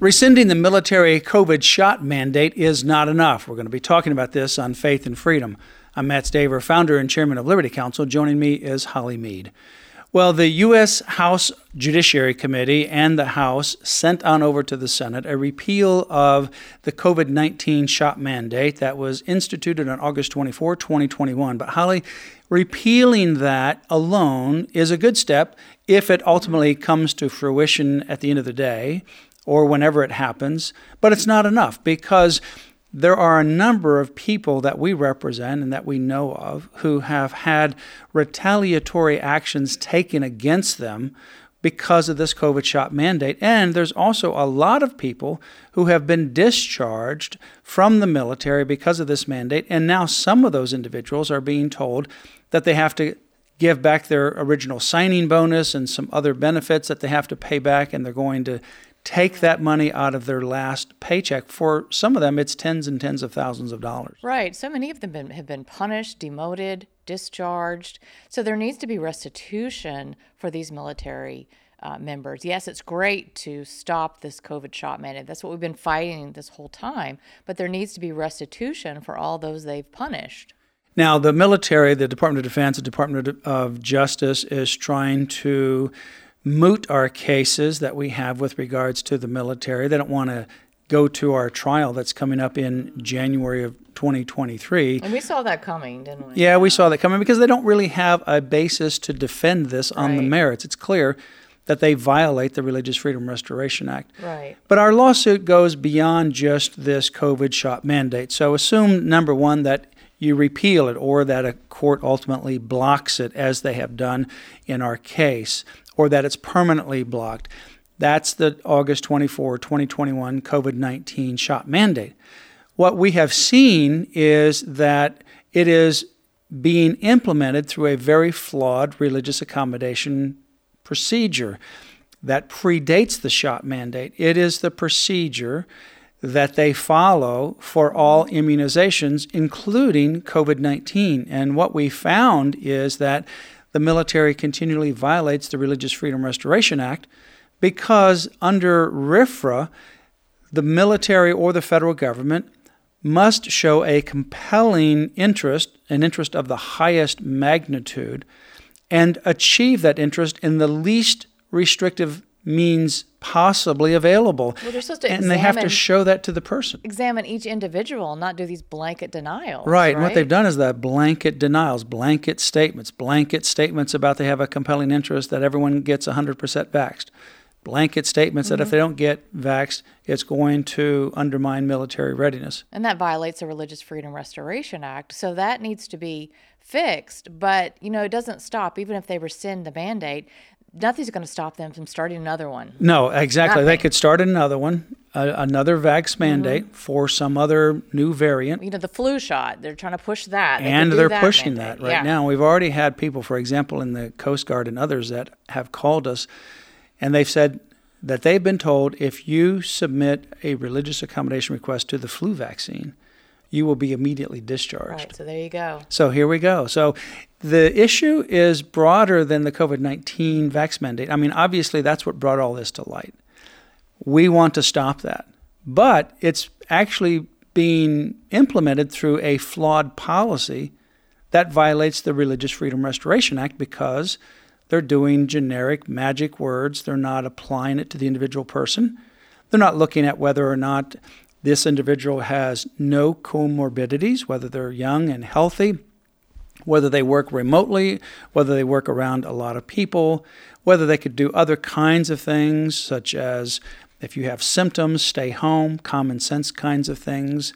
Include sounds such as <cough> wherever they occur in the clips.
Rescinding the military COVID shot mandate is not enough. We're going to be talking about this on Faith and Freedom. I'm Matt Staver, founder and chairman of Liberty Counsel. Joining me is Holly Mead. Well, the U.S. House Judiciary Committee and the House sent on over to the Senate a repeal of the COVID 19 shot mandate that was instituted on August 24, 2021. But, Holly, repealing that alone is a good step if it ultimately comes to fruition at the end of the day or whenever it happens, but it's not enough because there are a number of people that we represent and that we know of who have had retaliatory actions taken against them because of this COVID shot mandate. And there's also a lot of people who have been discharged from the military because of this mandate. And now some of those individuals are being told that they have to give back their original signing bonus and some other benefits that they have to pay back, and they're going to take that money out of their last paycheck. For some of them, it's tens and tens of thousands of dollars. Right. So many of them been, have been punished, demoted, discharged. So there needs to be restitution for these military uh, members. Yes, it's great to stop this COVID shot mandate. That's what we've been fighting this whole time. But there needs to be restitution for all those they've punished. Now, the military, the Department of Defense, the Department of Justice is trying to moot our cases that we have with regards to the military. They don't want to go to our trial that's coming up in January of 2023. And we saw that coming, didn't we? Yeah, we saw that coming because they don't really have a basis to defend this on right. the merits. It's clear that they violate the Religious Freedom Restoration Act. Right. But our lawsuit goes beyond just this COVID shot mandate. So assume number 1 that you repeal it or that a court ultimately blocks it as they have done in our case or that it's permanently blocked. That's the August 24, 2021 COVID 19 shot mandate. What we have seen is that it is being implemented through a very flawed religious accommodation procedure that predates the shot mandate. It is the procedure that they follow for all immunizations, including COVID 19. And what we found is that the military continually violates the Religious Freedom Restoration Act because under RFRA, the military or the federal government must show a compelling interest, an interest of the highest magnitude, and achieve that interest in the least restrictive means possibly available. Well, they're supposed to and they have to show that to the person. Examine each individual, not do these blanket denials. Right. right? And what they've done is that blanket denials, blanket statements, blanket statements about they have a compelling interest that everyone gets 100% vaxxed. Blanket statements mm-hmm. that if mm-hmm. they don't get vaxxed, it's going to undermine military readiness. And that violates the Religious Freedom Restoration Act. So that needs to be fixed. But, you know, it doesn't stop. Even if they rescind the mandate, nothing's going to stop them from starting another one. No, exactly. Nothing. They could start another one, uh, another vax mm-hmm. mandate mm-hmm. for some other new variant. You know, the flu shot. They're trying to push that. They and they're that pushing mandate. that right yeah. now. We've already had people, for example, in the Coast Guard and others that have called us, and they've said that they've been told if you submit a religious accommodation request to the flu vaccine, you will be immediately discharged. Right, so there you go. So here we go. So the issue is broader than the COVID 19 vax mandate. I mean, obviously, that's what brought all this to light. We want to stop that. But it's actually being implemented through a flawed policy that violates the Religious Freedom Restoration Act because they're doing generic magic words. They're not applying it to the individual person. They're not looking at whether or not this individual has no comorbidities, whether they're young and healthy, whether they work remotely, whether they work around a lot of people, whether they could do other kinds of things, such as if you have symptoms, stay home, common sense kinds of things,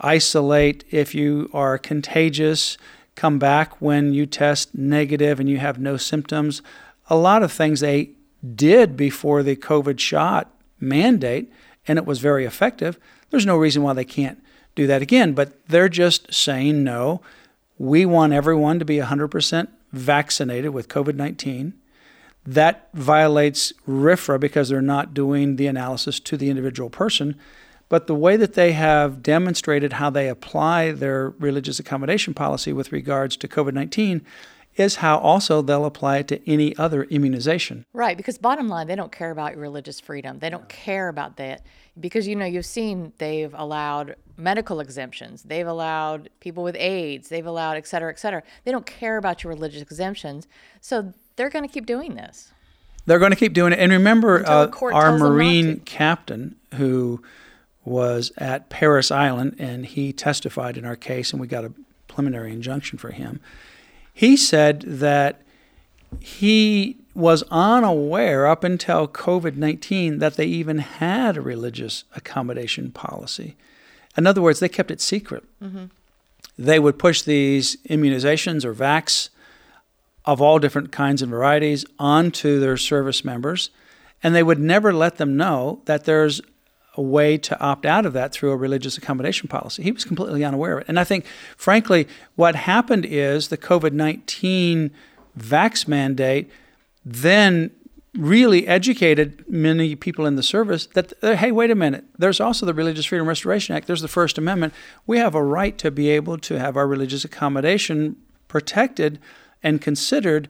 isolate if you are contagious, come back when you test negative and you have no symptoms. A lot of things they did before the COVID shot mandate and it was very effective, there's no reason why they can't do that again. But they're just saying no. We want everyone to be 100% vaccinated with COVID 19. That violates RFRA because they're not doing the analysis to the individual person. But the way that they have demonstrated how they apply their religious accommodation policy with regards to COVID 19 is how also they'll apply it to any other immunization. Right, because bottom line, they don't care about your religious freedom. They don't care about that because you know you've seen they've allowed medical exemptions, they've allowed people with AIDS, they've allowed et cetera, et cetera. They don't care about your religious exemptions, so they're going to keep doing this. They're going to keep doing it. And remember, uh, our Marine captain who was at Parris Island and he testified in our case, and we got a preliminary injunction for him. He said that he was unaware up until COVID 19 that they even had a religious accommodation policy. In other words, they kept it secret. Mm-hmm. They would push these immunizations or vax of all different kinds and varieties onto their service members, and they would never let them know that there's a way to opt out of that through a religious accommodation policy. He was completely unaware of it. And I think, frankly, what happened is the COVID 19 vax mandate then really educated many people in the service that, uh, hey, wait a minute, there's also the Religious Freedom Restoration Act, there's the First Amendment. We have a right to be able to have our religious accommodation protected and considered.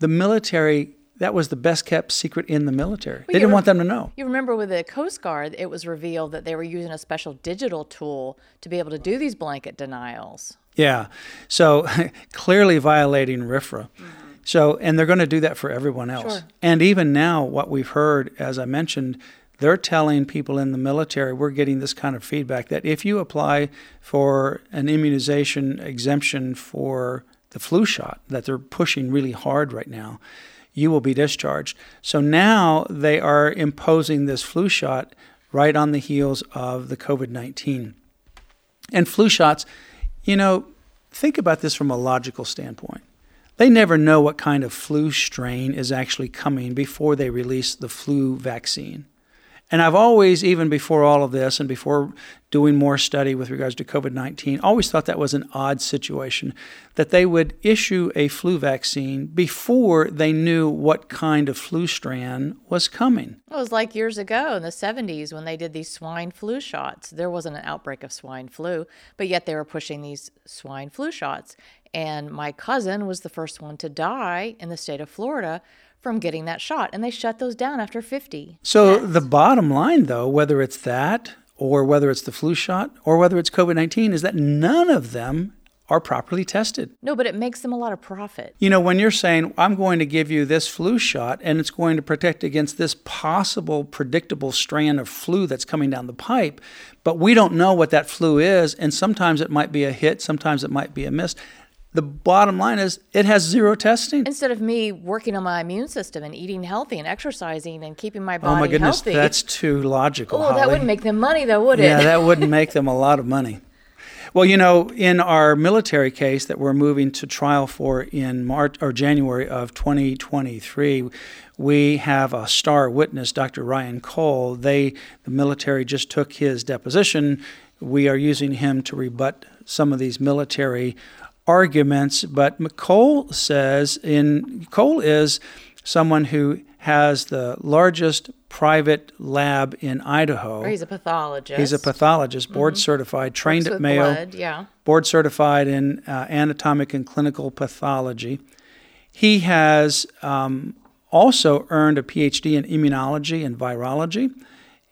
The military that was the best kept secret in the military. Well, they didn't re- want them to know. You remember with the Coast Guard, it was revealed that they were using a special digital tool to be able to do these blanket denials. Yeah. So <laughs> clearly violating RFRA. Mm-hmm. So, and they're going to do that for everyone else. Sure. And even now, what we've heard, as I mentioned, they're telling people in the military, we're getting this kind of feedback that if you apply for an immunization exemption for the flu shot, that they're pushing really hard right now, you will be discharged. So now they are imposing this flu shot right on the heels of the COVID 19. And flu shots, you know, think about this from a logical standpoint. They never know what kind of flu strain is actually coming before they release the flu vaccine. And I've always, even before all of this and before doing more study with regards to COVID 19, always thought that was an odd situation that they would issue a flu vaccine before they knew what kind of flu strand was coming. It was like years ago in the 70s when they did these swine flu shots. There wasn't an outbreak of swine flu, but yet they were pushing these swine flu shots. And my cousin was the first one to die in the state of Florida from getting that shot. And they shut those down after 50. So the bottom line, though, whether it's that or whether it's the flu shot or whether it's COVID 19, is that none of them are properly tested. No, but it makes them a lot of profit. You know, when you're saying, I'm going to give you this flu shot and it's going to protect against this possible predictable strand of flu that's coming down the pipe, but we don't know what that flu is, and sometimes it might be a hit, sometimes it might be a miss the bottom line is it has zero testing. Instead of me working on my immune system and eating healthy and exercising and keeping my oh body healthy. Oh my goodness, healthy. that's too logical. Oh, that wouldn't make them money though, would it? Yeah, that wouldn't <laughs> make them a lot of money. Well, you know, in our military case that we're moving to trial for in March or January of 2023, we have a star witness, Dr. Ryan Cole. They, the military, just took his deposition. We are using him to rebut some of these military arguments, but McCole says in Cole is someone who has the largest private lab in Idaho. Or he's a pathologist. He's a pathologist, board mm-hmm. certified, trained Works at Mayo. Blood, yeah. Board certified in uh, anatomic and clinical pathology. He has um, also earned a PhD in immunology and virology.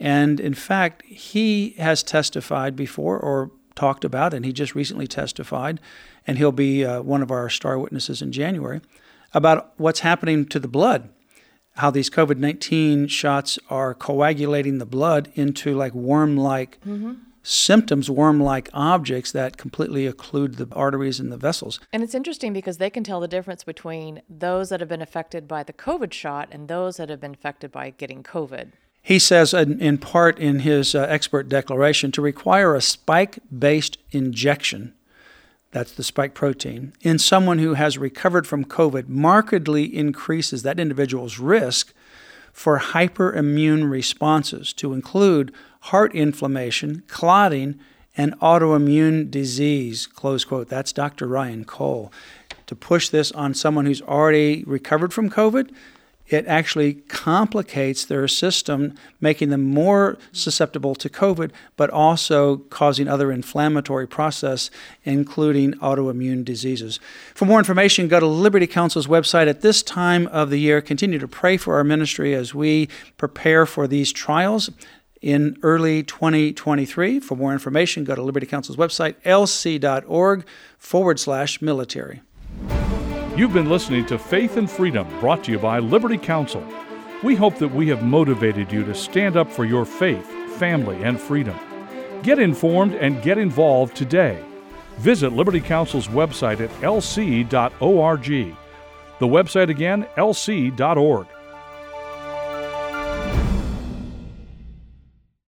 And in fact, he has testified before or talked about, and he just recently testified and he'll be uh, one of our star witnesses in January, about what's happening to the blood, how these COVID 19 shots are coagulating the blood into like worm like mm-hmm. symptoms, worm like objects that completely occlude the arteries and the vessels. And it's interesting because they can tell the difference between those that have been affected by the COVID shot and those that have been affected by getting COVID. He says, in part in his uh, expert declaration, to require a spike based injection that's the spike protein, in someone who has recovered from COVID markedly increases that individual's risk for hyperimmune responses to include heart inflammation, clotting, and autoimmune disease, close quote. That's Dr. Ryan Cole. To push this on someone who's already recovered from COVID, it actually complicates their system, making them more susceptible to COVID, but also causing other inflammatory process, including autoimmune diseases. For more information, go to Liberty Counsel's website at this time of the year. Continue to pray for our ministry as we prepare for these trials in early 2023. For more information, go to Liberty Counsel's website, lc.org forward slash military. You've been listening to Faith and Freedom, brought to you by Liberty Counsel. We hope that we have motivated you to stand up for your faith, family, and freedom. Get informed and get involved today. Visit Liberty Counsel's website at lc.org. The website again, lc.org.